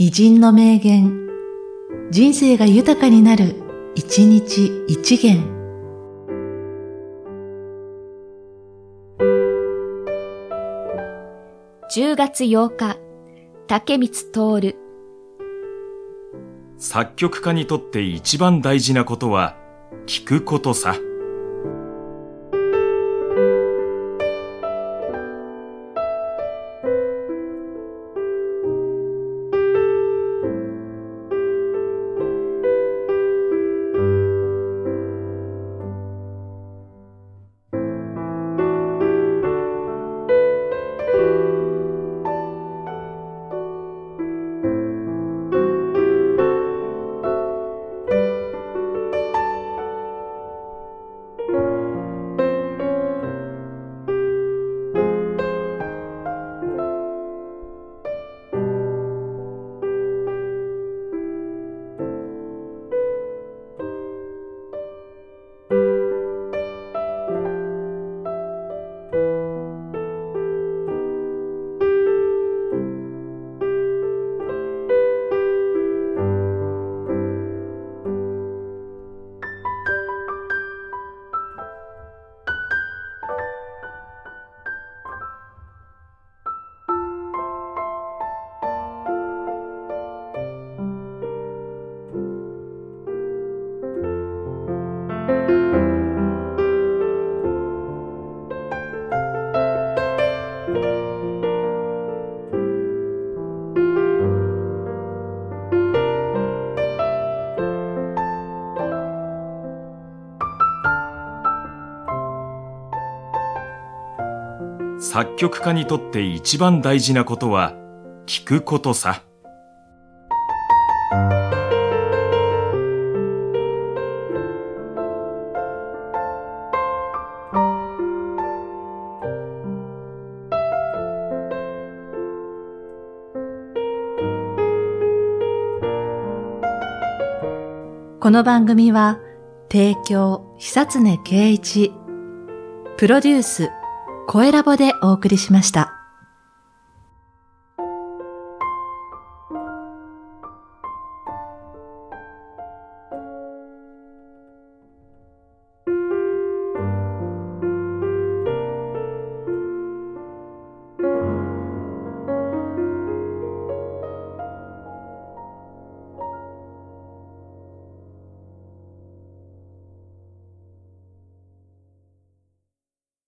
偉人の名言、人生が豊かになる、一日一元。10月8日、竹光徹。作曲家にとって一番大事なことは、聞くことさ。作曲家にとって一番大事なことは、聞くことさ。この番組は、提供、久常圭一、プロデュース、声ラボでお送りしました。